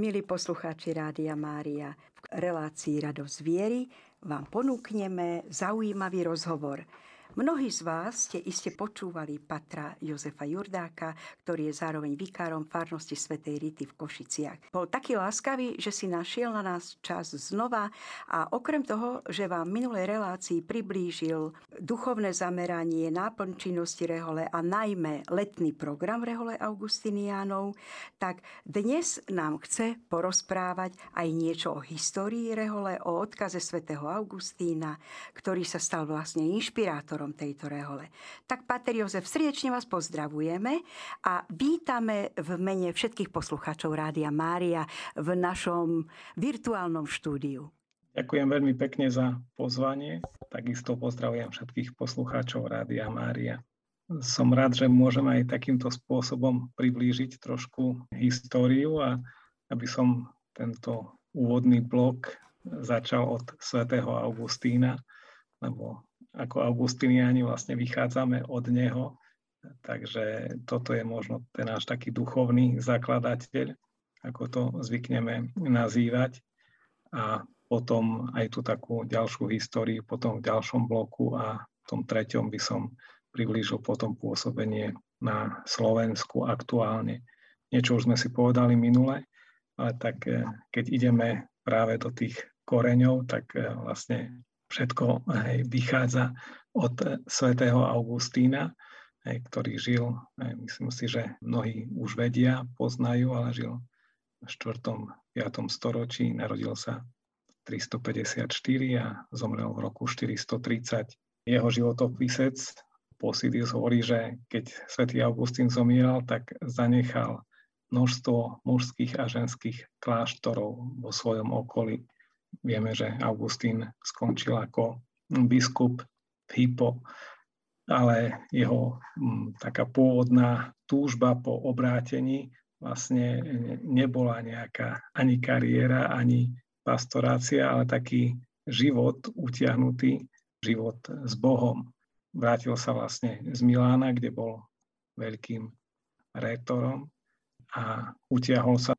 Milí poslucháči Rádia Mária, v relácii Radosť viery vám ponúkneme zaujímavý rozhovor – Mnohí z vás ste iste počúvali Patra Jozefa Jurdáka, ktorý je zároveň vikárom farnosti Svetej Rity v Košiciach. Bol taký láskavý, že si našiel na nás čas znova a okrem toho, že vám minulej relácii priblížil duchovné zameranie, náplň činnosti Rehole a najmä letný program Rehole Augustiniánov, tak dnes nám chce porozprávať aj niečo o histórii Rehole, o odkaze svätého Augustína, ktorý sa stal vlastne inšpirátorom autorom tejto rehole. Tak, Pater Jozef, srdečne vás pozdravujeme a vítame v mene všetkých poslucháčov Rádia Mária v našom virtuálnom štúdiu. Ďakujem veľmi pekne za pozvanie. Takisto pozdravujem všetkých poslucháčov Rádia Mária. Som rád, že môžem aj takýmto spôsobom priblížiť trošku históriu a aby som tento úvodný blok začal od svätého Augustína, lebo ako augustiniani vlastne vychádzame od neho, takže toto je možno ten náš taký duchovný zakladateľ, ako to zvykneme nazývať. A potom aj tú takú ďalšiu históriu, potom v ďalšom bloku a v tom treťom by som priblížil potom pôsobenie na Slovensku aktuálne. Niečo už sme si povedali minule, ale tak eh, keď ideme práve do tých koreňov, tak eh, vlastne všetko hej, vychádza od svätého Augustína, hej, ktorý žil, hej, myslím si, že mnohí už vedia, poznajú, ale žil v 4. 5. storočí, narodil sa 354 a zomrel v roku 430. Jeho životopisec Posidius hovorí, že keď svätý Augustín zomieral, tak zanechal množstvo mužských a ženských kláštorov vo svojom okolí. Vieme, že Augustín skončil ako biskup v Hypo, ale jeho m, taká pôvodná túžba po obrátení vlastne nebola nejaká ani kariéra, ani pastorácia, ale taký život utiahnutý, život s Bohom. Vrátil sa vlastne z Milána, kde bol veľkým rétorom a utiahol sa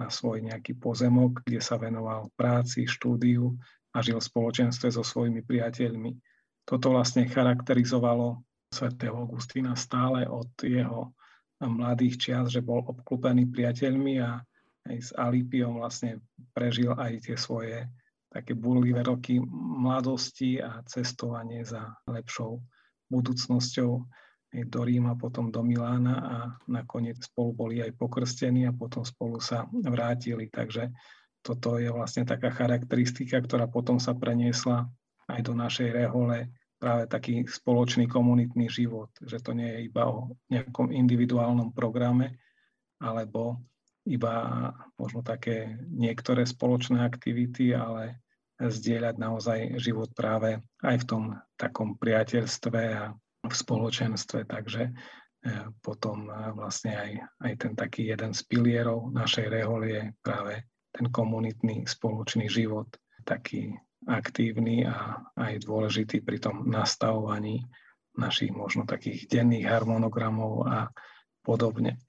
na svoj nejaký pozemok, kde sa venoval práci, štúdiu a žil v spoločenstve so svojimi priateľmi. Toto vlastne charakterizovalo svätého Augustína stále od jeho mladých čias, že bol obklupený priateľmi a aj s Alipiom vlastne prežil aj tie svoje také burlivé roky mladosti a cestovanie za lepšou budúcnosťou do Ríma, potom do Milána a nakoniec spolu boli aj pokrstení a potom spolu sa vrátili. Takže toto je vlastne taká charakteristika, ktorá potom sa preniesla aj do našej rehole, práve taký spoločný komunitný život, že to nie je iba o nejakom individuálnom programe, alebo iba možno také niektoré spoločné aktivity, ale zdieľať naozaj život práve aj v tom takom priateľstve a v spoločenstve, takže e, potom e, vlastne aj, aj ten taký jeden z pilierov našej rehole je práve ten komunitný spoločný život, taký aktívny a aj dôležitý pri tom nastavovaní našich možno takých denných harmonogramov a podobne.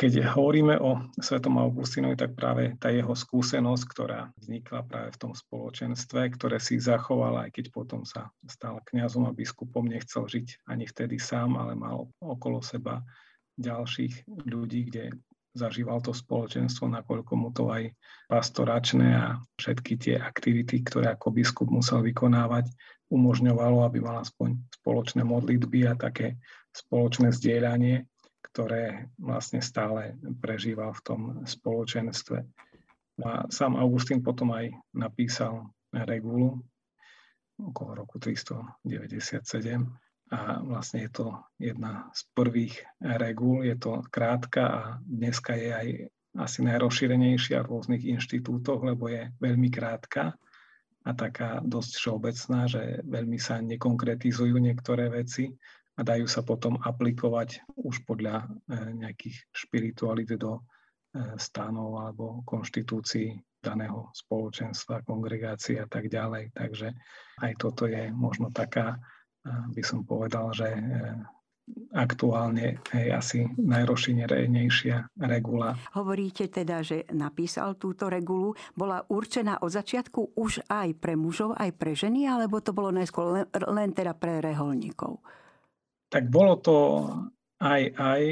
Keď hovoríme o svetom Augustinovi, tak práve tá jeho skúsenosť, ktorá vznikla práve v tom spoločenstve, ktoré si zachoval, aj keď potom sa stal kňazom a biskupom, nechcel žiť ani vtedy sám, ale mal okolo seba ďalších ľudí, kde zažíval to spoločenstvo, nakoľko mu to aj pastoračné a všetky tie aktivity, ktoré ako biskup musel vykonávať, umožňovalo, aby mal aspoň spoločné modlitby a také spoločné zdieľanie ktoré vlastne stále prežíval v tom spoločenstve. A sám Augustín potom aj napísal regulu okolo roku 397 a vlastne je to jedna z prvých regul, je to krátka a dneska je aj asi najrozšírenejšia v rôznych inštitútoch, lebo je veľmi krátka a taká dosť všeobecná, že veľmi sa nekonkretizujú niektoré veci a dajú sa potom aplikovať už podľa e, nejakých špiritualít do e, stanov alebo konštitúcií daného spoločenstva, kongregácie a tak ďalej. Takže aj toto je možno taká, e, by som povedal, že aktuálne hej, asi najrozšírenejšia regula. Hovoríte teda, že napísal túto regulu. Bola určená od začiatku už aj pre mužov, aj pre ženy, alebo to bolo najskôr len, len teda pre reholníkov? Tak bolo to aj aj.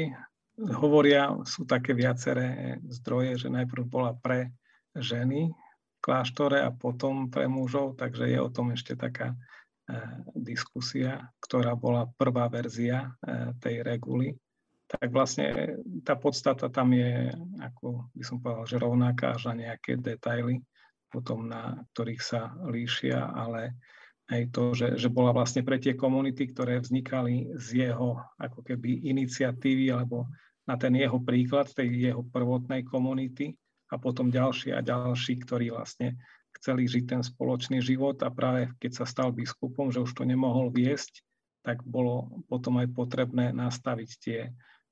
Hovoria, sú také viaceré zdroje, že najprv bola pre ženy v kláštore a potom pre mužov, takže je o tom ešte taká E, diskusia, ktorá bola prvá verzia e, tej reguly, tak vlastne tá podstata tam je, ako by som povedal, že rovnaká, až na nejaké detaily, potom na ktorých sa líšia, ale aj to, že, že bola vlastne pre tie komunity, ktoré vznikali z jeho ako keby iniciatívy alebo na ten jeho príklad tej jeho prvotnej komunity a potom ďalší a ďalší, ktorí vlastne chceli žiť ten spoločný život a práve keď sa stal biskupom, že už to nemohol viesť, tak bolo potom aj potrebné nastaviť tie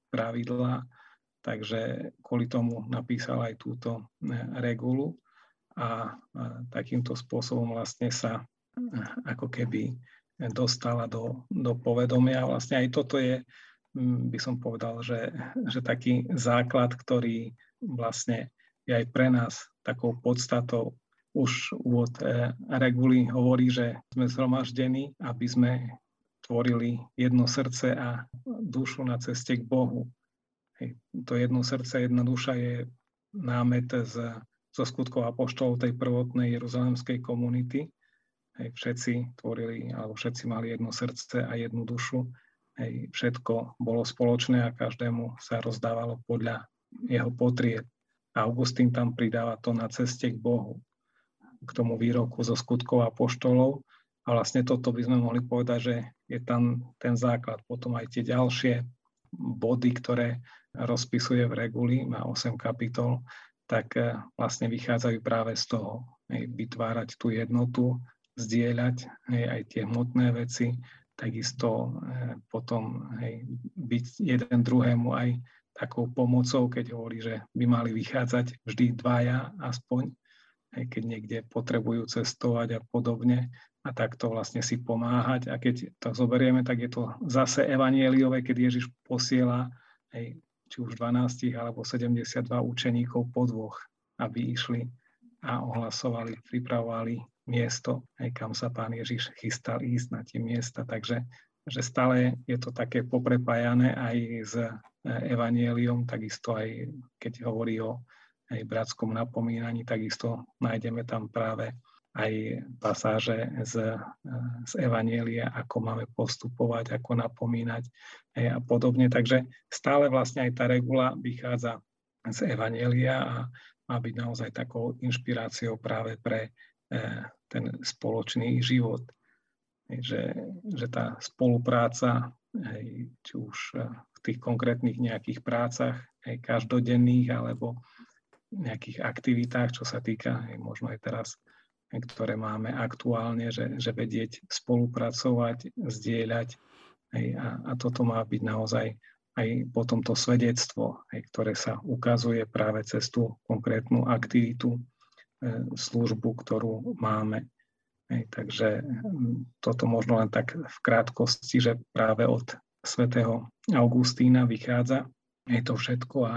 pravidlá. Takže kvôli tomu napísal aj túto e, regulu a takýmto spôsobom vlastne sa ako keby dostala do, do povedomia. Vlastne aj toto je, by som povedal, že, že taký základ, ktorý vlastne je aj pre nás takou podstatou už úvod e, reguly hovorí, že sme zhromaždení, aby sme tvorili jedno srdce a dušu na ceste k Bohu. Hej, to jedno srdce, jedna duša je námet z, zo skutkov apoštolov tej prvotnej jeruzalemskej komunity. Hej, všetci tvorili, alebo všetci mali jedno srdce a jednu dušu. Hej, všetko bolo spoločné a každému sa rozdávalo podľa jeho potrieb. Augustín tam pridáva to na ceste k Bohu k tomu výroku zo skutkov a poštolov. A vlastne toto by sme mohli povedať, že je tam ten základ. Potom aj tie ďalšie body, ktoré rozpisuje v reguli, má 8 kapitol, tak eh, vlastne vychádzajú práve z toho. Vytvárať tú jednotu, zdieľať hej, aj tie hmotné veci, takisto eh, potom hej, byť jeden druhému aj takou pomocou, keď hovorí, že by mali vychádzať vždy dvaja aspoň keď niekde potrebujú cestovať a podobne a takto vlastne si pomáhať. A keď to zoberieme, tak je to zase evanieliové, keď Ježiš posiela hej, či už 12 alebo 72 učeníkov po dvoch, aby išli a ohlasovali, pripravovali miesto, aj kam sa pán Ježiš chystal ísť na tie miesta. Takže že stále je to také poprepájané aj s e, evanieliom, takisto aj keď hovorí o aj bratskom napomínaní, takisto nájdeme tam práve aj pasáže z, z Evanielia, ako máme postupovať, ako napomínať a podobne. Takže stále vlastne aj tá regula vychádza z Evanielia a má byť naozaj takou inšpiráciou práve pre e, ten spoločný život. Že, že tá spolupráca, či už v tých konkrétnych nejakých prácach, aj každodenných, alebo nejakých aktivitách, čo sa týka, možno aj teraz, ktoré máme aktuálne, že, že vedieť spolupracovať, zdieľať. A, a toto má byť naozaj aj potom to svedectvo, ktoré sa ukazuje práve cez tú konkrétnu aktivitu, e, službu, ktorú máme. Hej, takže toto možno len tak v krátkosti, že práve od svätého Augustína vychádza aj to všetko a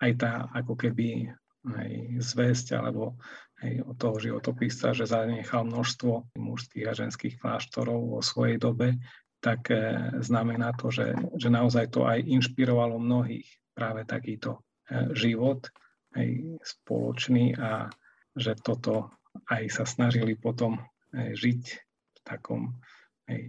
aj tá ako keby aj zväzť alebo aj od toho životopisa, že zanechal množstvo mužských a ženských kláštorov vo svojej dobe, tak e, znamená to, že, že naozaj to aj inšpirovalo mnohých práve takýto e, život aj spoločný a že toto aj sa snažili potom e, žiť v takom aj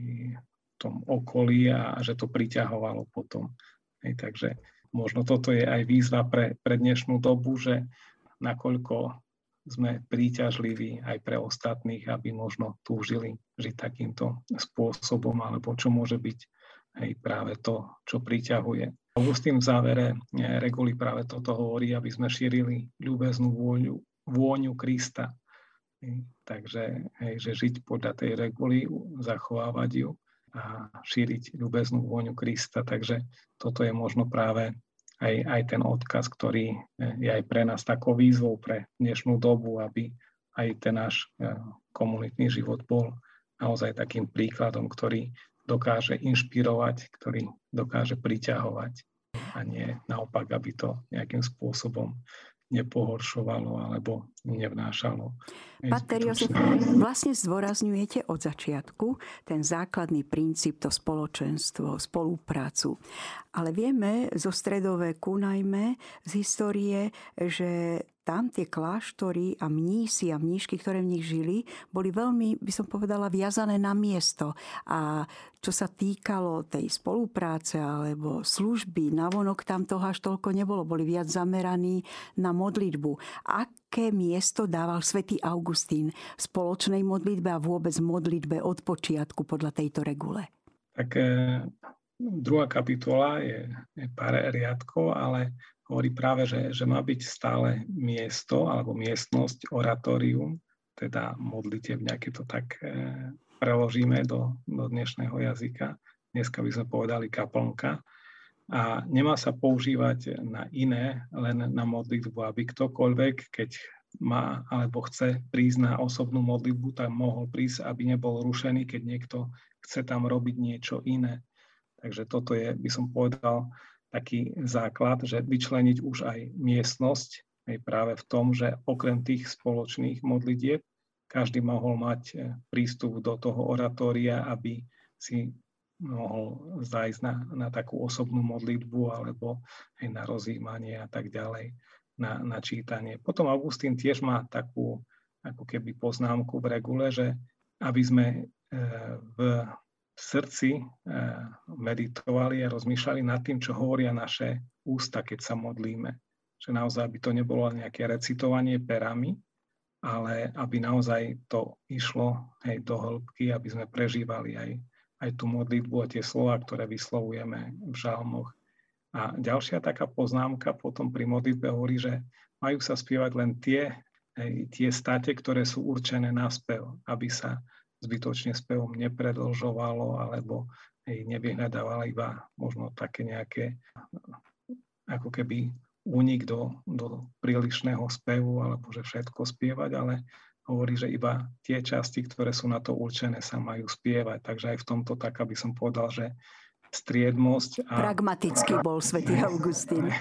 tom okolí a že to priťahovalo potom. Aj, takže možno toto je aj výzva pre, pre dnešnú dobu, že nakoľko sme príťažliví aj pre ostatných, aby možno túžili žiť takýmto spôsobom, alebo čo môže byť aj práve to, čo priťahuje. Augustín v závere reguly práve toto hovorí, aby sme šírili ľúbeznú vôňu, vôňu Krista. Takže hej, že žiť podľa tej reguly, zachovávať ju a šíriť ľúbeznú vôňu Krista. Takže toto je možno práve aj, aj ten odkaz, ktorý eh, je aj pre nás takou výzvou pre dnešnú dobu, aby aj ten náš eh, komunitný život bol naozaj takým príkladom, ktorý dokáže inšpirovať, ktorý dokáže priťahovať a nie naopak, aby to nejakým spôsobom nepohoršovalo alebo nevnášalo. Pater Jozef, vlastne zdôrazňujete od začiatku ten základný princíp, to spoločenstvo, spoluprácu. Ale vieme zo stredoveku najmä z histórie, že tam tie kláštory a mnísi a mníšky, ktoré v nich žili, boli veľmi, by som povedala, viazané na miesto. A čo sa týkalo tej spolupráce alebo služby, navonok tam toho až toľko nebolo. Boli viac zameraní na modlitbu. Aké miesto dával svätý Augustín v spoločnej modlitbe a vôbec modlitbe od počiatku podľa tejto regule? Tak e, druhá kapitola je, je pár riadkov, ale hovorí práve, že, že má byť stále miesto alebo miestnosť, oratórium, teda modlitevňa, keď to tak e, preložíme do, do dnešného jazyka. Dneska by sme povedali kaplnka. A nemá sa používať na iné, len na modlitbu, aby ktokoľvek, keď má alebo chce prísť na osobnú modlitbu, tak mohol prísť, aby nebol rušený, keď niekto chce tam robiť niečo iné. Takže toto je, by som povedal, taký základ, že vyčleniť už aj miestnosť aj práve v tom, že okrem tých spoločných modlitieb každý mohol mať e, prístup do toho oratória, aby si mohol zájsť na, na takú osobnú modlitbu alebo aj na rozjímanie a tak ďalej, na, na čítanie. Potom Augustín tiež má takú ako keby poznámku v regule, že aby sme e, v srdci eh, meditovali a rozmýšľali nad tým, čo hovoria naše ústa, keď sa modlíme. Že naozaj by to nebolo nejaké recitovanie perami, ale aby naozaj to išlo hej, do hĺbky, aby sme prežívali aj, aj tú modlitbu a tie slova, ktoré vyslovujeme v žalmoch. A ďalšia taká poznámka potom pri modlitbe hovorí, že majú sa spievať len tie, tie state, ktoré sú určené na spev, aby sa zbytočne spevom nepredlžovalo alebo hej, nevyhľadávalo iba možno také nejaké ako keby únik do, do prílišného spevu alebo že všetko spievať, ale hovorí, že iba tie časti, ktoré sú na to určené, sa majú spievať. Takže aj v tomto tak, aby som povedal, že striedmosť. A, Pragmatický bol svätý Augustín.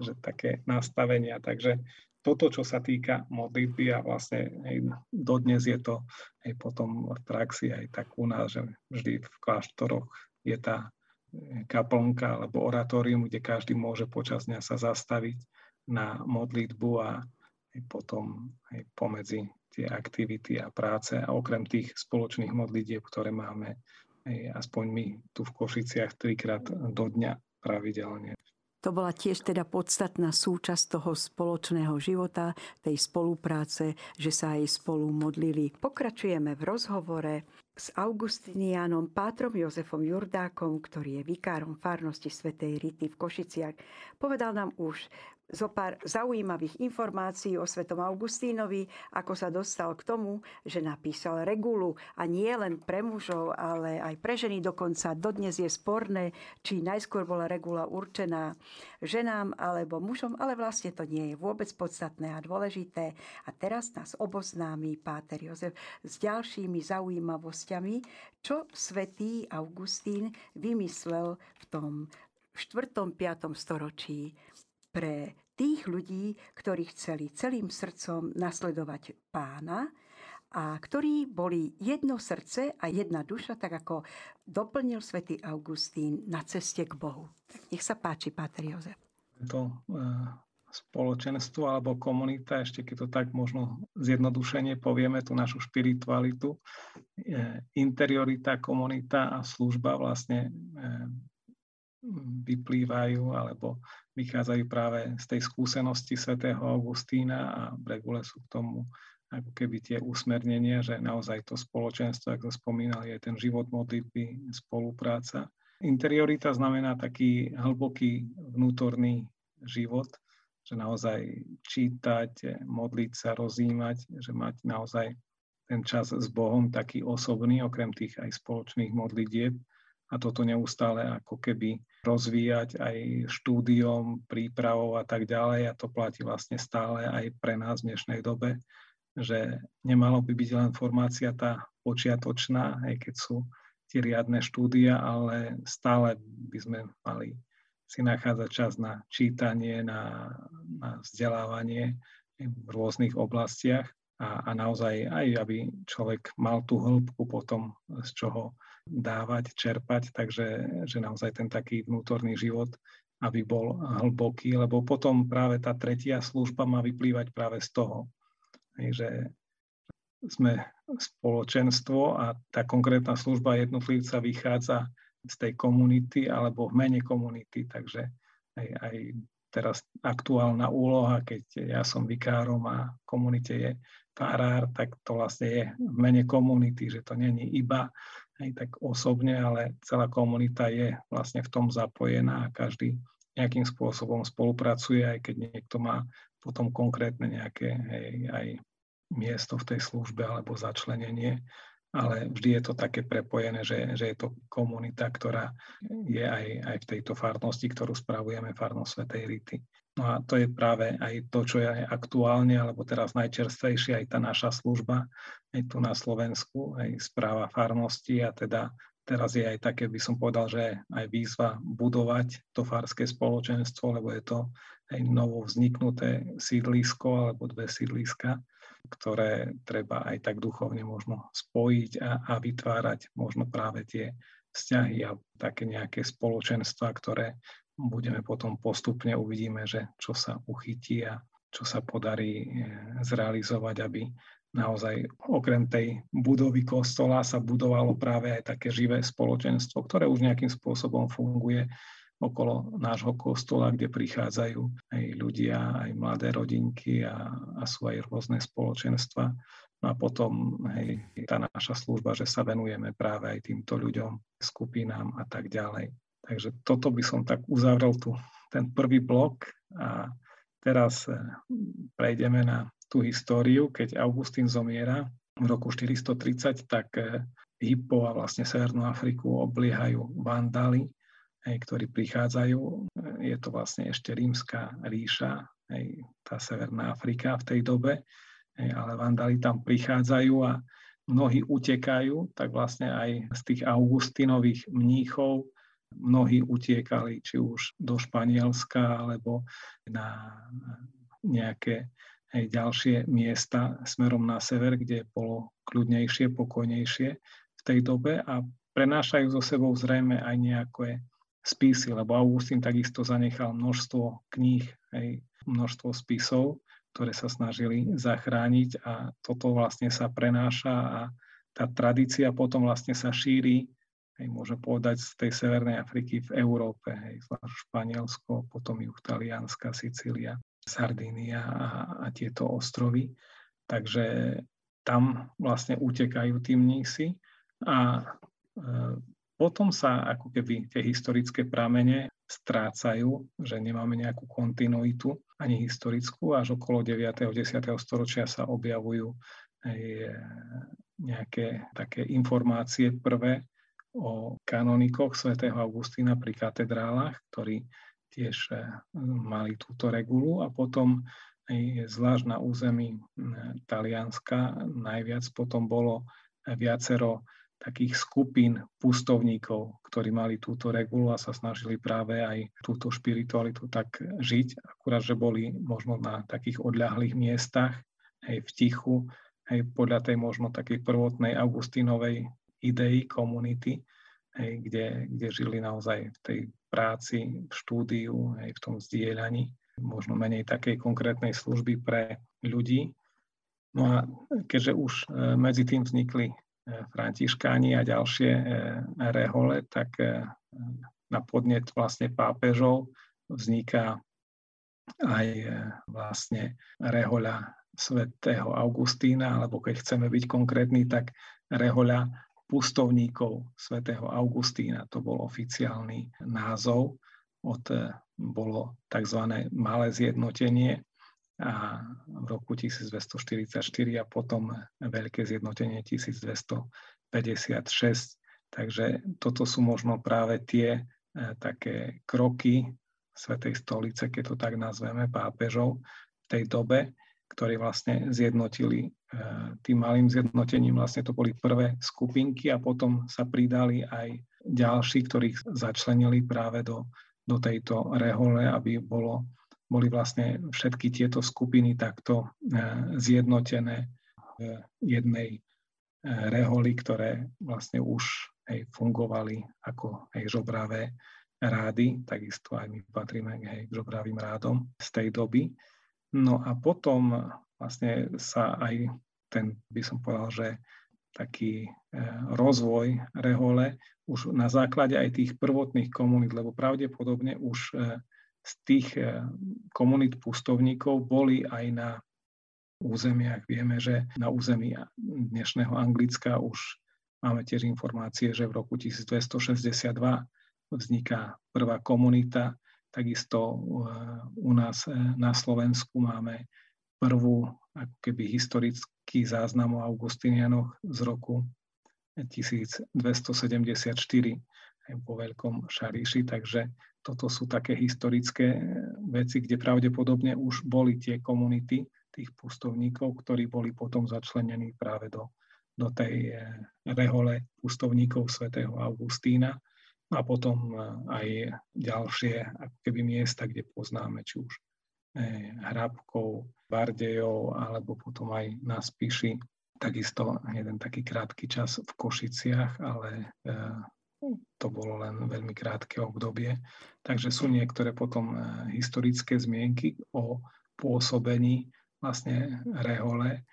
Že také nastavenia. Takže toto, čo sa týka modlitby a vlastne hej, dodnes je to aj potom v praxi aj tak u nás, že vždy v kláštoroch je tá e, kaplnka alebo oratórium, kde každý môže počas dňa sa zastaviť na modlitbu a aj potom aj pomedzi tie aktivity a práce a okrem tých spoločných modlitieb, ktoré máme aspoň my tu v Košiciach trikrát do dňa pravidelne. To bola tiež teda podstatná súčasť toho spoločného života, tej spolupráce, že sa aj spolu modlili. Pokračujeme v rozhovore s Augustinianom Pátrom Jozefom Jurdákom, ktorý je vikárom farnosti Svetej Rity v Košiciach. Povedal nám už zo pár zaujímavých informácií o svetom Augustínovi, ako sa dostal k tomu, že napísal regulu a nie len pre mužov, ale aj pre ženy dokonca. Dodnes je sporné, či najskôr bola regula určená ženám alebo mužom, ale vlastne to nie je vôbec podstatné a dôležité. A teraz nás oboznámi Páter Jozef s ďalšími zaujímavosťami, čo svätý Augustín vymyslel v tom 4. 5. storočí pre tých ľudí, ktorí chceli celým srdcom nasledovať pána a ktorí boli jedno srdce a jedna duša, tak ako doplnil svätý Augustín na ceste k Bohu. Tak nech sa páči, Páter Jozef. To e, spoločenstvo alebo komunita, ešte keď to tak možno zjednodušenie povieme, tú našu špiritualitu, e, interiorita, komunita a služba vlastne e, vyplývajú alebo vychádzajú práve z tej skúsenosti svätého Augustína a v regule sú k tomu ako keby tie usmernenia, že naozaj to spoločenstvo, ako spomínal, je ten život modlitby, spolupráca. Interiorita znamená taký hlboký vnútorný život, že naozaj čítať, modliť sa, rozímať, že mať naozaj ten čas s Bohom taký osobný, okrem tých aj spoločných modlitieb, a toto neustále ako keby rozvíjať aj štúdiom, prípravou a tak ďalej. A to platí vlastne stále aj pre nás v dnešnej dobe, že nemalo by byť len formácia tá počiatočná, aj keď sú tie riadne štúdia, ale stále by sme mali si nachádzať čas na čítanie, na, na vzdelávanie v rôznych oblastiach a, a naozaj aj, aby človek mal tú hĺbku potom, z čoho dávať, čerpať, takže že naozaj ten taký vnútorný život, aby bol hlboký, lebo potom práve tá tretia služba má vyplývať práve z toho, že sme spoločenstvo a tá konkrétna služba jednotlivca vychádza z tej komunity alebo v mene komunity. Takže aj, aj teraz aktuálna úloha, keď ja som vikárom a komunite je farár, tak to vlastne je v mene komunity, že to není iba aj tak osobne, ale celá komunita je vlastne v tom zapojená a každý nejakým spôsobom spolupracuje, aj keď niekto má potom konkrétne nejaké hej, aj miesto v tej službe alebo začlenenie ale vždy je to také prepojené, že, že je to komunita, ktorá je aj, aj v tejto farnosti, ktorú spravujeme, farnosť Svetej Rity. No a to je práve aj to, čo je aktuálne, alebo teraz najčerstvejšie, aj tá naša služba, aj tu na Slovensku, aj správa farnosti a teda teraz je aj také, by som povedal, že aj výzva budovať to farské spoločenstvo, lebo je to aj novo vzniknuté sídlisko alebo dve sídliska ktoré treba aj tak duchovne možno spojiť a, a vytvárať možno práve tie vzťahy a také nejaké spoločenstva, ktoré budeme potom postupne uvidíme, že čo sa uchytí a čo sa podarí e, zrealizovať, aby naozaj okrem tej budovy kostola sa budovalo práve aj také živé spoločenstvo, ktoré už nejakým spôsobom funguje okolo nášho kostola, kde prichádzajú aj ľudia, aj mladé rodinky a, a sú aj rôzne spoločenstva. No a potom hej, tá naša služba, že sa venujeme práve aj týmto ľuďom, skupinám a tak ďalej. Takže toto by som tak uzavrel tu, ten prvý blok a teraz eh, prejdeme na tú históriu, keď Augustín zomiera v roku 430, tak eh, Hippo a vlastne Severnú Afriku obliehajú vandály hej, ktorí prichádzajú. Je to vlastne ešte rímska ríša, hej, tá Severná Afrika v tej dobe, hej, ale vandali tam prichádzajú a mnohí utekajú, tak vlastne aj z tých augustinových mníchov mnohí utiekali či už do Španielska alebo na nejaké hej, ďalšie miesta smerom na sever, kde bolo kľudnejšie, pokojnejšie v tej dobe a prenášajú so sebou zrejme aj nejaké spisy, lebo Augustín takisto zanechal množstvo kníh, aj množstvo spisov, ktoré sa snažili zachrániť a toto vlastne sa prenáša a tá tradícia potom vlastne sa šíri, aj môžem povedať, z tej Severnej Afriky v Európe, hej, zvlášť Španielsko, potom juh Talianska, Sicília, Sardínia a, a tieto ostrovy. Takže tam vlastne utekajú tí mnísi a e, potom sa ako keby tie historické pramene strácajú, že nemáme nejakú kontinuitu ani historickú, až okolo 9. a 10. storočia sa objavujú aj e, nejaké také informácie prvé o kanonikoch svätého Augustína pri katedrálach, ktorí tiež e, mali túto regulu a potom aj zvlášť na území Talianska najviac potom bolo viacero takých skupín pustovníkov, ktorí mali túto regulu a sa snažili práve aj túto špiritualitu tak žiť, akurát, že boli možno na takých odľahlých miestach, aj v tichu, aj podľa tej možno takej prvotnej Augustínovej idei komunity, aj kde, kde žili naozaj v tej práci, v štúdiu, aj v tom zdieľaní, možno menej takej konkrétnej služby pre ľudí. No a keďže už e, medzi tým vznikli františkáni a ďalšie e, rehole, tak e, na podnet vlastne pápežov vzniká aj e, vlastne rehoľa svätého Augustína, alebo keď chceme byť konkrétni, tak rehoľa pustovníkov svätého Augustína. To bol oficiálny názov. Od, bolo tzv. malé zjednotenie a v roku 1244 a potom veľké zjednotenie 1256. Takže toto sú možno práve tie e, také kroky Svetej stolice, keď to tak nazveme, pápežov v tej dobe. ktorí vlastne zjednotili tým malým zjednotením. Vlastne to boli prvé skupinky a potom sa pridali aj ďalší, ktorých začlenili práve do, do tejto rehole, aby bolo, boli vlastne všetky tieto skupiny takto zjednotené v jednej reholi, ktoré vlastne už hej, fungovali ako hej, žobravé rády, takisto aj my patríme hej, k žobravým rádom z tej doby. No a potom vlastne sa aj ten, by som povedal, že taký e, rozvoj rehole už na základe aj tých prvotných komunít, lebo pravdepodobne už e, z tých e, komunít pustovníkov boli aj na územiach. Vieme, že na území dnešného Anglicka už máme tiež informácie, že v roku 1262 vzniká prvá komunita. Takisto uh, u nás uh, na Slovensku máme prvú ako keby historický záznam o Augustinianoch z roku 1274 po Veľkom Šaríši, takže toto sú také historické veci, kde pravdepodobne už boli tie komunity tých pustovníkov, ktorí boli potom začlenení práve do, do tej uh, rehole pustovníkov svätého Augustína a potom e, aj ďalšie ako keby miesta, kde poznáme či už Hrabkov, Bardejov alebo potom aj na Spiši. Takisto jeden taký krátky čas v Košiciach, ale to bolo len veľmi krátke obdobie. Takže sú niektoré potom historické zmienky o pôsobení vlastne rehole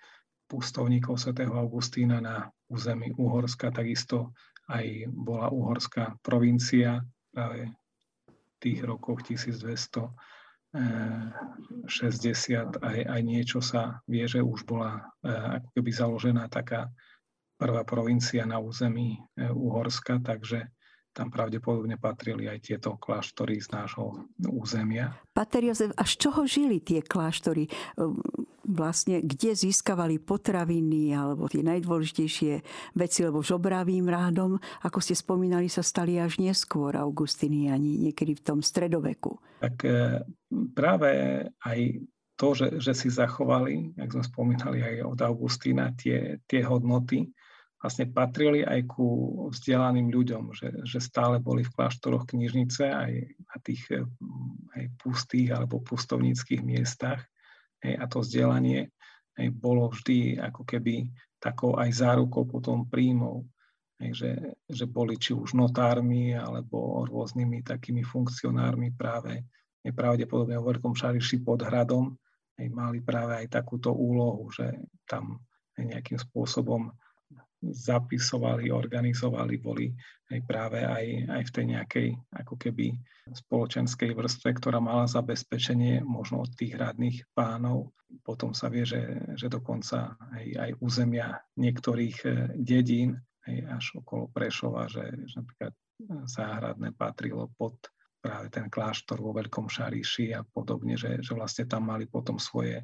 pustovníkov svätého Augustína na území Uhorska, takisto aj bola uhorská provincia práve v tých rokoch 1260 aj, aj niečo sa vie, že už bola eh, ako keby založená taká prvá provincia na území eh, Uhorska, takže tam pravdepodobne patrili aj tieto kláštory z nášho územia. Pater Jozef, a z čoho žili tie kláštory? Ehm, vlastne, kde získavali potraviny alebo tie najdôležitejšie veci, lebo žobravým rádom, ako ste spomínali, sa stali až neskôr Augustiniani, niekedy v tom stredoveku. Tak e, práve aj to, že, že si zachovali, jak sme spomínali aj od Augustína, tie, tie hodnoty, vlastne patrili aj ku vzdelaným ľuďom, že, že stále boli v kláštoroch knižnice aj na tých eh, aj pustých alebo pustovníckých miestach. Hej, a to vzdelanie hej, bolo vždy ako keby takou aj zárukou potom príjmov. Hej, že, že boli či už notármi alebo rôznymi takými funkcionármi práve pravdepodobne o Veľkom Šariši pod hradom hej, mali práve aj takúto úlohu, že tam nejakým spôsobom zapisovali, organizovali, boli aj práve aj, aj v tej nejakej ako keby spoločenskej vrstve, ktorá mala zabezpečenie možno od tých radných pánov. Potom sa vie, že, že dokonca aj, aj územia niektorých eh, dedín aj až okolo Prešova, že, že napríklad záhradné patrilo pod práve ten kláštor vo Veľkom Šaríši a podobne, že, že vlastne tam mali potom svoje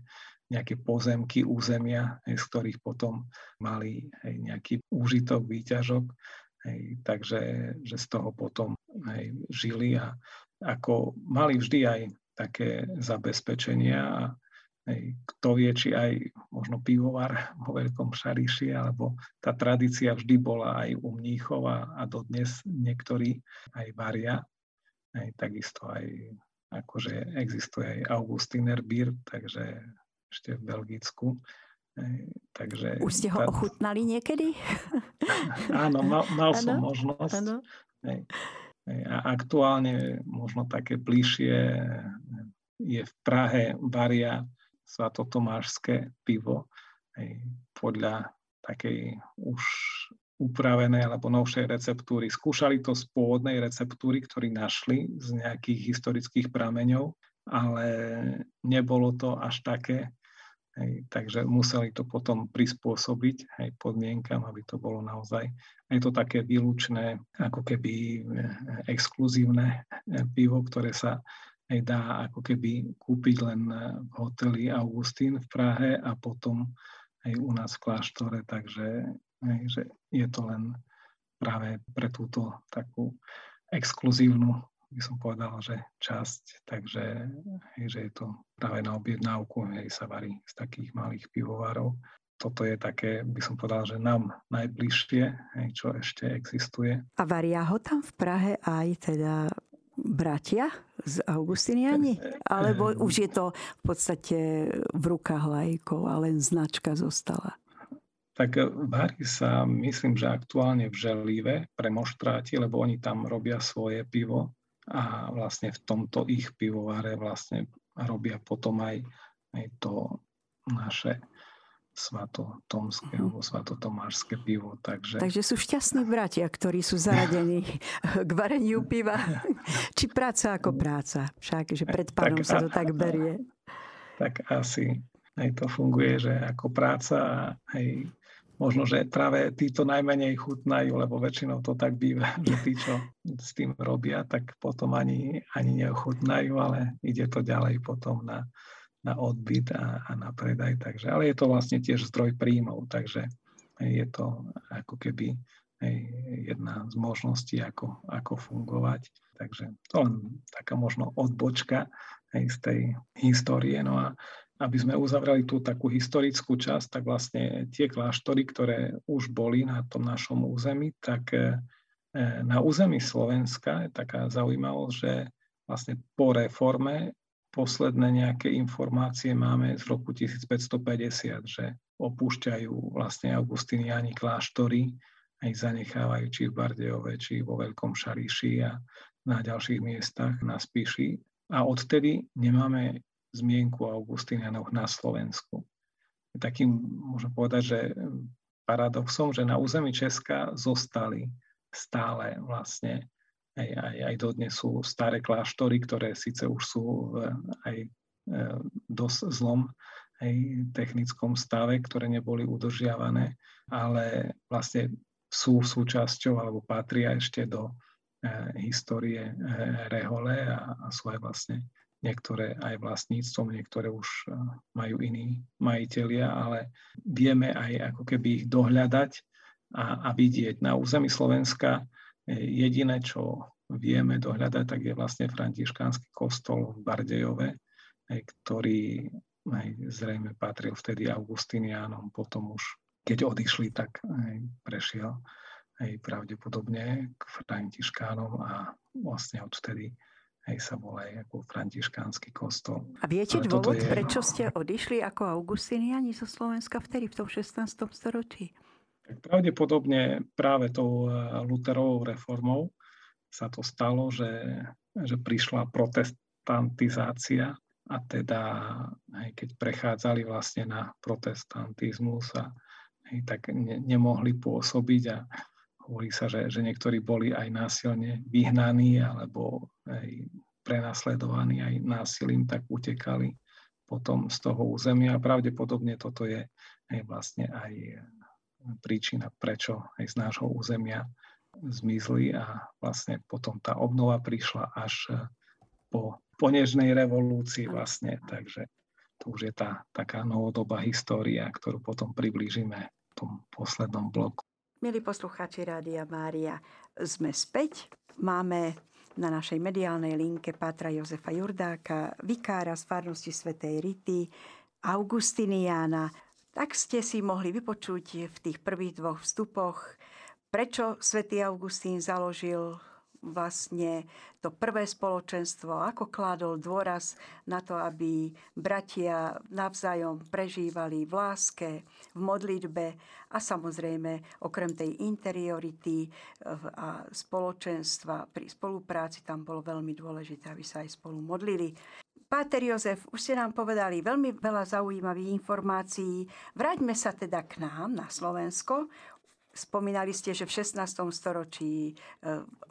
nejaké pozemky, územia, z ktorých potom mali nejaký úžitok, výťažok. Hej, takže že z toho potom hej, žili a ako mali vždy aj také zabezpečenia a hej, kto vie, či aj možno pivovar vo Veľkom Šariši, alebo tá tradícia vždy bola aj u mníchov a, a dodnes niektorí aj varia. Hej, takisto aj akože existuje aj Augustiner Bier, takže ešte v Belgicku. Takže Už ste ho tá... ochutnali niekedy? Áno, mal, mal som možnosť. Ano. A aktuálne možno také bližšie je v Prahe varia svatotomášské pivo podľa takej už upravenej alebo novšej receptúry. Skúšali to z pôvodnej receptúry, ktorý našli z nejakých historických prameňov, ale nebolo to až také Hej, takže museli to potom prispôsobiť hej, podmienkam, aby to bolo naozaj je to také výlučné, ako keby eh, exkluzívne eh, pivo, ktoré sa aj dá ako keby kúpiť len eh, v hoteli Augustín v Prahe a potom aj u nás v kláštore, takže hej, že je to len práve pre túto takú exkluzívnu by som povedal, že časť, takže že je to práve na objednávku, hej, sa varí z takých malých pivovarov. Toto je také, by som povedal, že nám najbližšie, hej, čo ešte existuje. A varia ho tam v Prahe aj teda bratia z Augustiniani? Alebo už je to v podstate v rukách lajkov a len značka zostala? Tak varí sa, myslím, že aktuálne v Želive pre moštráti, lebo oni tam robia svoje pivo a vlastne v tomto ich pivovare vlastne robia potom aj, aj to naše svatotomské mm. alebo svatotomášské pivo. Takže... takže sú šťastní bratia, ktorí sú zaradení k vareniu piva. Či práca ako práca. Však, že pred pánom tak, sa to tak berie. Tak asi aj to funguje, že ako práca a aj možno, že práve títo najmenej chutnajú, lebo väčšinou to tak býva, že tí, čo s tým robia, tak potom ani, ani neochutnajú, ale ide to ďalej potom na, na odbyt a, a na predaj. Takže, ale je to vlastne tiež zdroj príjmov, takže je to ako keby jedna z možností, ako, ako fungovať. Takže to len taká možno odbočka aj z tej histórie. No a aby sme uzavreli tú takú historickú časť, tak vlastne tie kláštory, ktoré už boli na tom našom území, tak e, na území Slovenska je taká zaujímavosť, že vlastne po reforme posledné nejaké informácie máme z roku 1550, že opúšťajú vlastne Augustiniani kláštory a ich zanechávajú či v Bardejove, či vo Veľkom Šariši a na ďalších miestach na Spiši. A odtedy nemáme zmienku o Augustinianoch na Slovensku. Takým, môžem povedať, že paradoxom, že na území Česka zostali stále vlastne aj, aj, aj dodnes sú staré kláštory, ktoré síce už sú v aj e, dosť zlom aj technickom stave, ktoré neboli udržiavané, ale vlastne sú súčasťou alebo patria ešte do e, histórie e, Rehole a, a sú aj vlastne niektoré aj vlastníctvom, niektoré už majú iní majiteľia, ale vieme aj ako keby ich dohľadať a, a vidieť. Na území Slovenska Jediné, čo vieme dohľadať, tak je vlastne františkánsky kostol v Bardejove, ktorý aj zrejme patril vtedy Augustiniánom, potom už keď odišli, tak aj prešiel aj pravdepodobne k františkánom a vlastne odvtedy aj sa volá ako františkánsky kostol. A viete Ale dôvod, je... prečo ste odišli ako Augustiniani zo Slovenska vtedy, v tom 16. storočí? Tak pravdepodobne práve tou eh, Luterovou reformou sa to stalo, že, že prišla protestantizácia a teda aj keď prechádzali vlastne na protestantizmus a aj, tak ne, nemohli pôsobiť a hovorí sa, že, že niektorí boli aj násilne vyhnaní alebo aj prenasledovaní aj násilím, tak utekali potom z toho územia. A pravdepodobne toto je aj vlastne aj príčina, prečo aj z nášho územia zmizli a vlastne potom tá obnova prišla až po, po nežnej revolúcii vlastne, takže to už je tá taká novodobá história, ktorú potom priblížime v tom poslednom bloku. Milí poslucháči Rádia Mária, sme späť. Máme na našej mediálnej linke Pátra Jozefa Jurdáka, vikára z farnosti Svetej Rity, Augustiniana, tak ste si mohli vypočuť v tých prvých dvoch vstupoch, prečo svätý Augustín založil vlastne to prvé spoločenstvo, ako kládol dôraz na to, aby bratia navzájom prežívali v láske, v modlitbe a samozrejme okrem tej interiority eh, a spoločenstva pri spolupráci tam bolo veľmi dôležité, aby sa aj spolu modlili. Páter Jozef, už ste nám povedali veľmi veľa zaujímavých informácií. Vráťme sa teda k nám na Slovensko. Spomínali ste, že v 16. storočí e,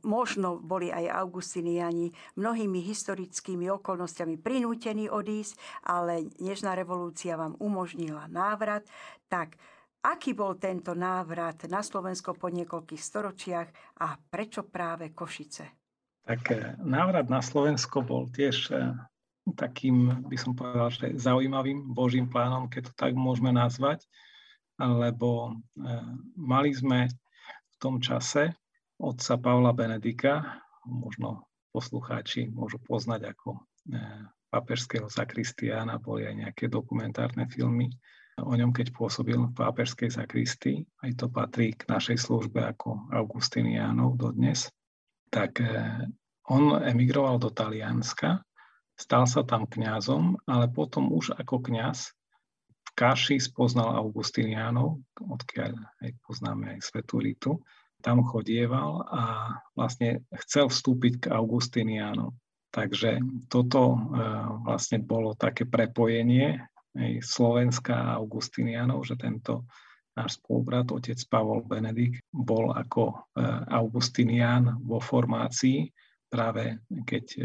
možno boli aj Augustiniani mnohými historickými okolnostiami prinútení odísť, ale Nežná revolúcia vám umožnila návrat. Tak aký bol tento návrat na Slovensko po niekoľkých storočiach a prečo práve Košice? Tak e, návrat na Slovensko bol tiež e, takým, by som povedal, že zaujímavým Božím plánom, keď to tak môžeme nazvať, lebo e, mali sme v tom čase otca Pavla Benedika, možno poslucháči môžu poznať ako pápežského zakristiána, boli aj nejaké dokumentárne filmy o ňom, keď pôsobil v pápežskej zakristii. Aj to patrí k našej službe ako Augustiniánov dodnes. Tak on emigroval do Talianska, stal sa tam kňazom, ale potom už ako kňaz Kaši spoznal Augustiniánov, odkiaľ aj poznáme aj Svetú Ritu. Tam chodieval a vlastne chcel vstúpiť k Augustiniánom. Takže toto e, vlastne bolo také prepojenie aj Slovenska a Augustinianov, že tento náš spolubrat, otec Pavol Benedikt, bol ako e, Augustinian vo formácii, práve keď e,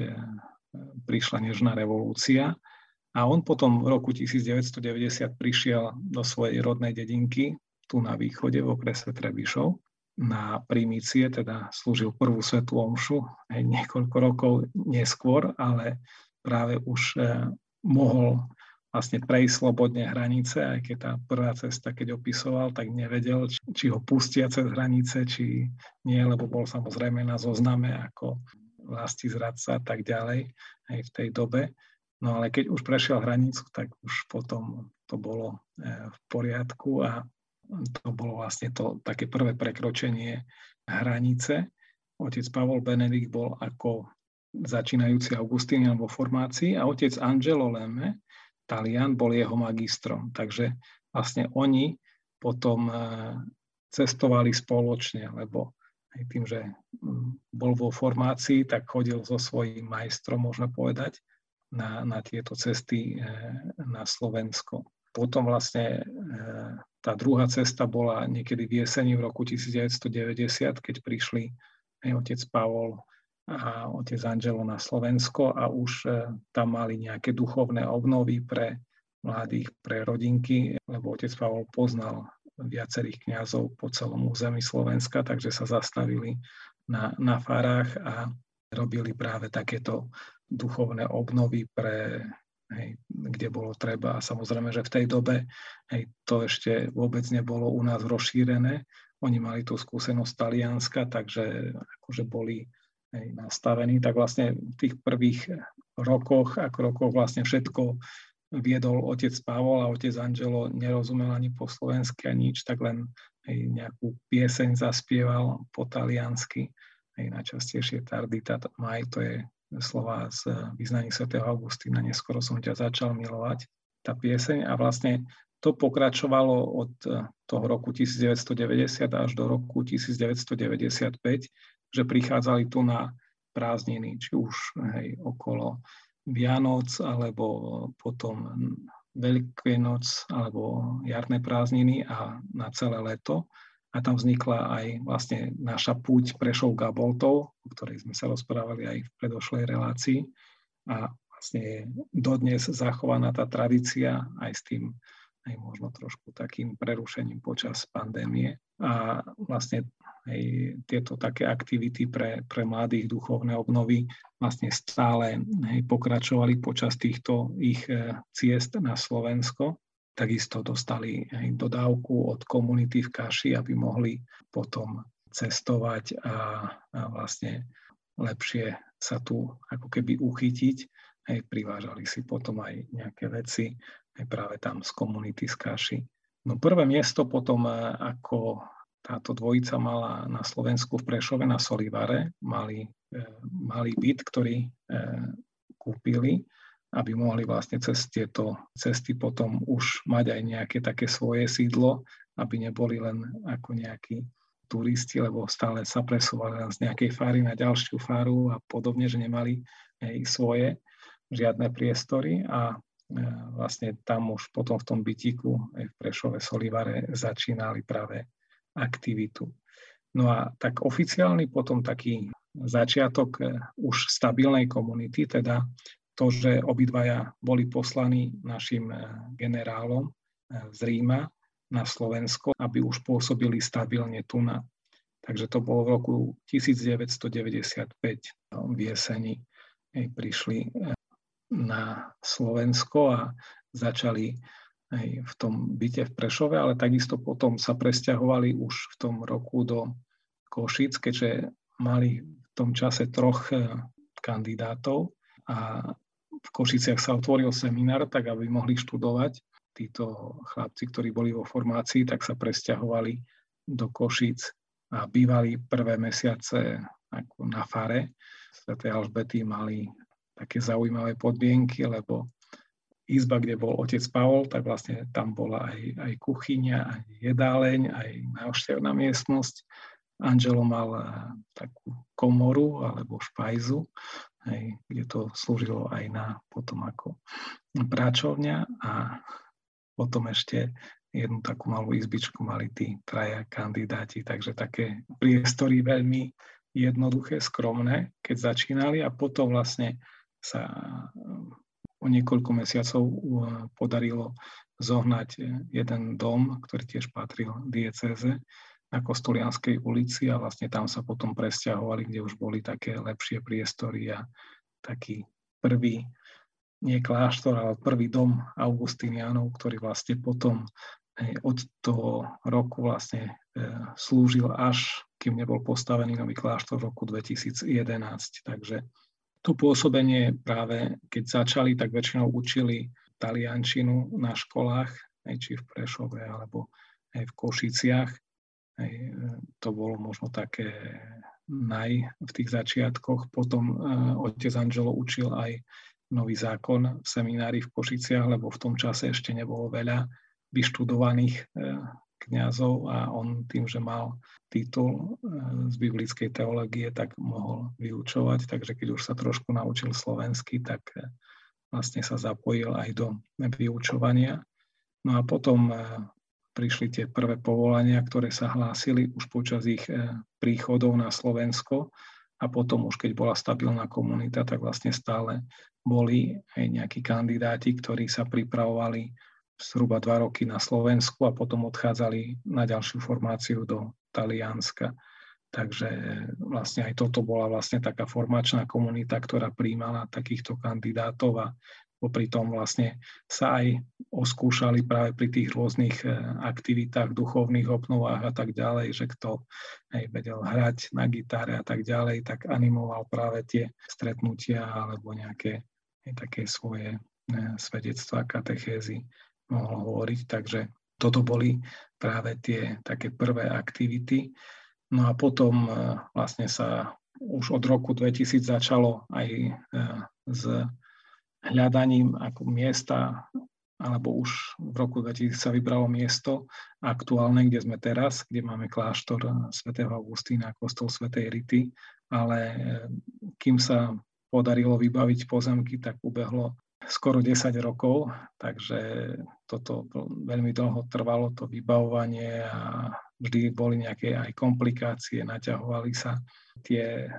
prišla Nežná revolúcia. A on potom v roku 1990 prišiel do svojej rodnej dedinky, tu na východe v okrese Trebišov na primície, teda slúžil prvú svetú omšu aj niekoľko rokov neskôr, ale práve už e, mohol vlastne prejsť slobodne hranice, aj keď tá prvá cesta, keď opisoval, tak nevedel, či, ho pustia cez hranice, či nie, lebo bol samozrejme na zozname ako vlasti zradca a tak ďalej aj v tej dobe. No ale keď už prešiel hranicu, tak už potom to bolo e, v poriadku a to bolo vlastne to také prvé prekročenie hranice. Otec Pavol Benedikt bol ako začínajúci Augustinian vo formácii a otec Angelo Leme, Talian, bol jeho magistrom. Takže vlastne oni potom e, cestovali spoločne, lebo aj tým, že mm, bol vo formácii, tak chodil so svojím majstrom, môžeme povedať, na, na tieto cesty e, na Slovensko. Potom vlastne e, tá druhá cesta bola niekedy v jeseni v roku 1990, keď prišli aj otec Pavol a otec Angelo na Slovensko a už e, tam mali nejaké duchovné obnovy pre mladých, pre rodinky, lebo otec Pavol poznal viacerých kňazov po celom území Slovenska, takže sa zastavili na, na farách a robili práve takéto duchovné obnovy pre hej, kde bolo treba. A samozrejme, že v tej dobe hej, to ešte vôbec nebolo u nás rozšírené. Oni mali tú skúsenosť Talianska, takže akože boli hej, nastavení. Tak vlastne v tých prvých rokoch a krokoch vlastne všetko viedol otec Pavol a otec Angelo nerozumel ani po slovensky ani nič, tak len hej, nejakú pieseň zaspieval po taliansky. Hej, najčastejšie Tardita Maj, to je slova z vyznaní svätého Augustína, neskoro som ťa začal milovať, tá pieseň. A vlastne to pokračovalo od eh, toho roku 1990 až do roku 1995, že prichádzali tu na prázdniny, či už hej, okolo Vianoc, alebo potom Veľkej noc, alebo jarné prázdniny a na celé leto a tam vznikla aj vlastne naša púť Prešov Gaboltov, o ktorej sme sa rozprávali aj v predošlej relácii a vlastne je dodnes zachovaná tá tradícia aj s tým aj možno trošku takým prerušením počas pandémie. A vlastne aj tieto také aktivity pre, pre mladých duchovné obnovy vlastne stále hej, pokračovali počas týchto ich eh, ciest na Slovensko takisto dostali aj dodávku od komunity v Kaši, aby mohli potom cestovať a, a vlastne lepšie sa tu ako keby uchytiť. Aj privážali si potom aj nejaké veci aj práve tam z komunity z Kaši. No prvé miesto potom, e, ako táto dvojica mala na Slovensku v Prešove na Solivare, mali, e, mali byt, ktorý e, kúpili aby mohli vlastne cez tieto cesty potom už mať aj nejaké také svoje sídlo, aby neboli len ako nejakí turisti, lebo stále sa presúvali len z nejakej fary na ďalšiu faru a podobne, že nemali aj svoje žiadne priestory a e, vlastne tam už potom v tom bytiku aj v Prešove Solivare začínali práve aktivitu. No a tak oficiálny potom taký začiatok e, už stabilnej komunity, teda to, že obidvaja boli poslaní našim eh, generálom eh, z Ríma na Slovensko, aby už pôsobili stabilne tu na. Takže to bolo v roku 1995 v jeseni prišli eh, na Slovensko a začali v tom byte v Prešove, ale takisto potom sa presťahovali už v tom roku do Košic, keďže mali v tom čase troch kandidátov a v Košiciach sa otvoril seminár, tak aby mohli študovať. Títo chlapci, ktorí boli vo formácii, tak sa presťahovali do Košic a bývali prvé mesiace ako na fare. Sv. Alžbety mali také zaujímavé podmienky, lebo izba, kde bol otec Pavol, tak vlastne tam bola aj, aj kuchyňa, aj jedáleň, aj návštevná miestnosť. Angelo mal eh, takú komoru alebo špajzu, hej, kde to slúžilo aj na potom ako práčovňa a potom ešte jednu takú malú izbičku mali tí traja kandidáti, takže také priestory veľmi jednoduché, skromné, keď začínali a potom vlastne sa o niekoľko mesiacov podarilo zohnať jeden dom, ktorý tiež patril diecéze na Kostolianskej ulici a vlastne tam sa potom presťahovali, kde už boli také lepšie priestory a taký prvý, nie kláštor, ale prvý dom Augustinianov, ktorý vlastne potom od toho roku vlastne e, slúžil až, kým nebol postavený nový kláštor v roku 2011. Takže to pôsobenie práve, keď začali, tak väčšinou učili taliančinu na školách, či v Prešove alebo aj v Košiciach. Aj, e, to bolo možno také naj v tých začiatkoch. Potom uh, otec Angelo učil aj nový zákon v seminári v Košiciach, lebo v tom čase ešte nebolo veľa vyštudovaných uh, kňazov a on tým, že mal titul z biblickej teológie, tak mohol vyučovať. Takže keď už sa trošku naučil slovensky, tak vlastne sa zapojil aj do vyučovania. No a potom prišli tie prvé povolania, ktoré sa hlásili už počas ich príchodov na Slovensko a potom už keď bola stabilná komunita, tak vlastne stále boli aj nejakí kandidáti, ktorí sa pripravovali zhruba dva roky na Slovensku a potom odchádzali na ďalšiu formáciu do Talianska. Takže vlastne aj toto bola vlastne taká formačná komunita, ktorá príjmala takýchto kandidátov a popri tom vlastne sa aj oskúšali práve pri tých rôznych e, aktivitách, duchovných obnovách a tak ďalej, že kto aj vedel hrať na gitare a tak ďalej, tak animoval práve tie stretnutia alebo nejaké také svoje e, svedectvá, katechézy mohol hovoriť. Takže toto boli práve tie také prvé aktivity. No a potom e, vlastne sa už od roku 2000 začalo aj s hľadaním ako miesta, alebo už v roku 2000 sa vybralo miesto aktuálne, kde sme teraz, kde máme kláštor svätého Augustína, kostol svätej Rity, ale e, kým sa podarilo vybaviť pozemky, tak ubehlo skoro 10 rokov, takže toto veľmi dlho trvalo, to vybavovanie a vždy boli nejaké aj komplikácie, naťahovali sa tie e,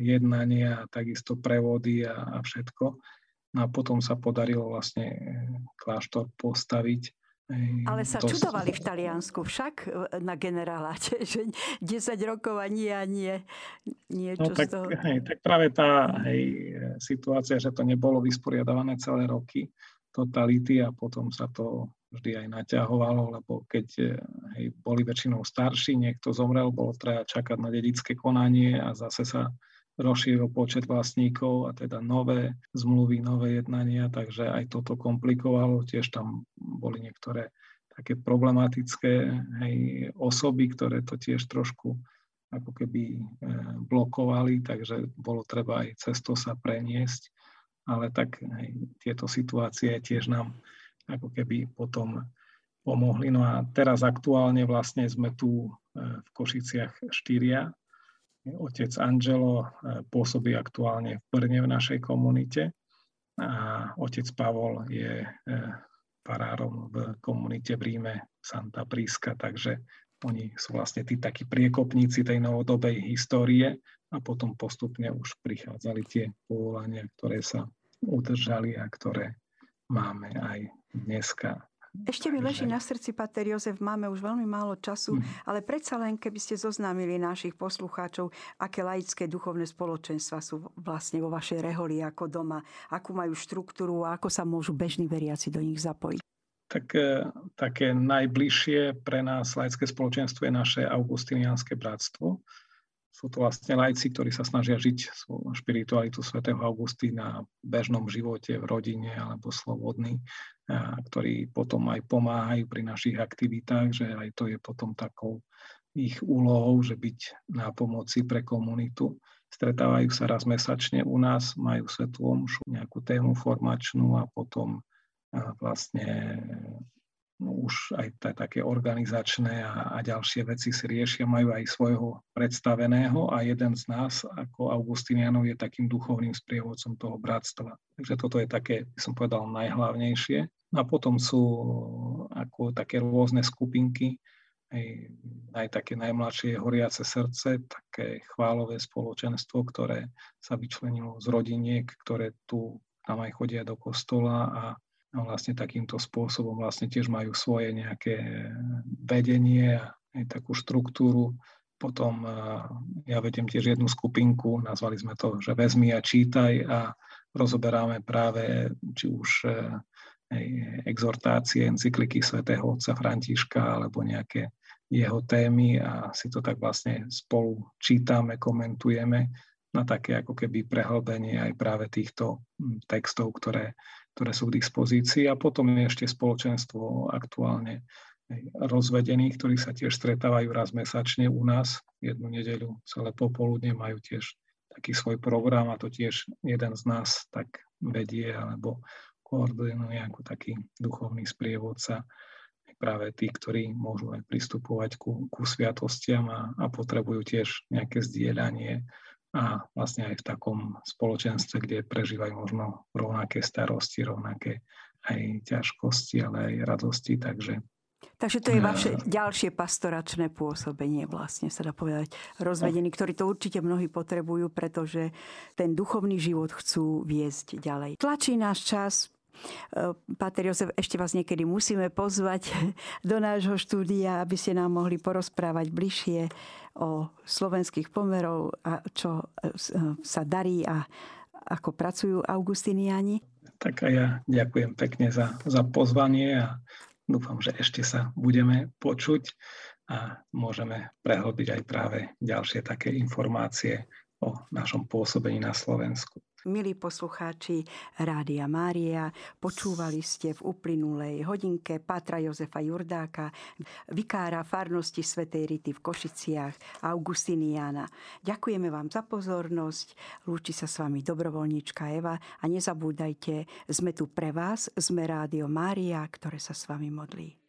jednania, takisto prevody a, a všetko. No a potom sa podarilo vlastne e, kláštor postaviť ale sa to... čudovali v Taliansku však e, na generáláte, že 10 rokov a nie a nie. Niečo no, tak, z toho... hej, tak práve tá hej, situácia, že to nebolo vysporiadavané celé roky, totality a potom sa to vždy aj naťahovalo, lebo keď e, hej, boli väčšinou starší, niekto zomrel, bolo treba čakať na dedické konanie a zase sa rozšíril počet vlastníkov a teda nové zmluvy, nové jednania, takže aj toto komplikovalo. Tiež tam boli niektoré také problematické hej, osoby, ktoré to tiež trošku ako keby e, blokovali, takže bolo treba aj cesto sa preniesť. Ale tak hej, tieto situácie tiež nám ako keby potom pomohli. No a teraz aktuálne vlastne sme tu e, v Košiciach štyria Otec Angelo e, pôsobí aktuálne v Brne v našej komunite a otec Pavol je e, farárom v komunite v Ríme Santa Príska, takže oni sú vlastne tí takí priekopníci tej novodobej histórie a potom postupne už prichádzali tie povolania, ktoré sa udržali a ktoré máme aj dneska ešte mi leží na srdci, Pater Jozef, máme už veľmi málo času, mm. ale predsa len, keby ste zoznámili našich poslucháčov, aké laické duchovné spoločenstva sú vlastne vo vašej reholi ako doma, akú majú štruktúru a ako sa môžu bežní veriaci do nich zapojiť. Tak e, také najbližšie pre nás laické spoločenstvo je naše augustinianské bratstvo. Sú to vlastne lajci, ktorí sa snažia žiť špiritualitu svätého Augustína v bežnom živote, v rodine alebo slobodný, a ktorí potom aj pomáhajú pri našich aktivitách, že aj to je potom takou ich úlohou, že byť na pomoci pre komunitu. Stretávajú sa raz mesačne u nás, majú svetlú nejakú tému formačnú a potom vlastne už aj t- také organizačné a, a ďalšie veci si riešia, majú aj svojho predstaveného a jeden z nás ako Augustinianov je takým duchovným sprievodcom toho bratstva. Takže toto je také, by som povedal, najhlavnejšie. A potom sú ako také rôzne skupinky, aj, aj také najmladšie horiace srdce, také chválové spoločenstvo, ktoré sa vyčlenilo z rodiniek, ktoré tu tam aj chodia do kostola a a vlastne takýmto spôsobom vlastne tiež majú svoje nejaké vedenie aj takú štruktúru. Potom ja vedem tiež jednu skupinku, nazvali sme to, že vezmi a čítaj a rozoberáme práve či už e, aj exhortácie, encykliky svätého otca Františka alebo nejaké jeho témy a si to tak vlastne spolu čítame, komentujeme na také ako keby prehlbenie aj práve týchto textov, ktoré ktoré sú k dispozícii a potom je ešte spoločenstvo aktuálne rozvedených, ktorí sa tiež stretávajú raz mesačne u nás. Jednu nedeľu celé popoludne majú tiež taký svoj program a to tiež jeden z nás tak vedie alebo koordinuje ako taký duchovný sprievodca práve tí, ktorí môžu aj pristupovať ku, ku sviatostiam a, a potrebujú tiež nejaké zdieľanie a vlastne aj v takom spoločenstve, kde prežívajú možno rovnaké starosti, rovnaké aj ťažkosti, ale aj radosti, takže Takže to je vaše ďalšie pastoračné pôsobenie, vlastne sa dá povedať, rozvedení, ktorí to určite mnohí potrebujú, pretože ten duchovný život chcú viesť ďalej. Tlačí náš čas, Páter Jozef, ešte vás niekedy musíme pozvať do nášho štúdia, aby ste nám mohli porozprávať bližšie o slovenských pomerov a čo eh, sa darí a ako pracujú Augustiniani. Tak a ja ďakujem pekne za, za pozvanie a dúfam, že ešte sa budeme počuť a môžeme prehlbiť aj práve ďalšie také informácie o našom pôsobení na Slovensku. Milí poslucháči Rádia Mária, počúvali ste v uplynulej hodinke Pátra Jozefa Jurdáka, vikára farnosti Svetej Rity v Košiciach, Augustiniana. Ďakujeme vám za pozornosť, lúči sa s vami dobrovoľníčka Eva a nezabúdajte, sme tu pre vás, sme Rádio Mária, ktoré sa s vami modlí.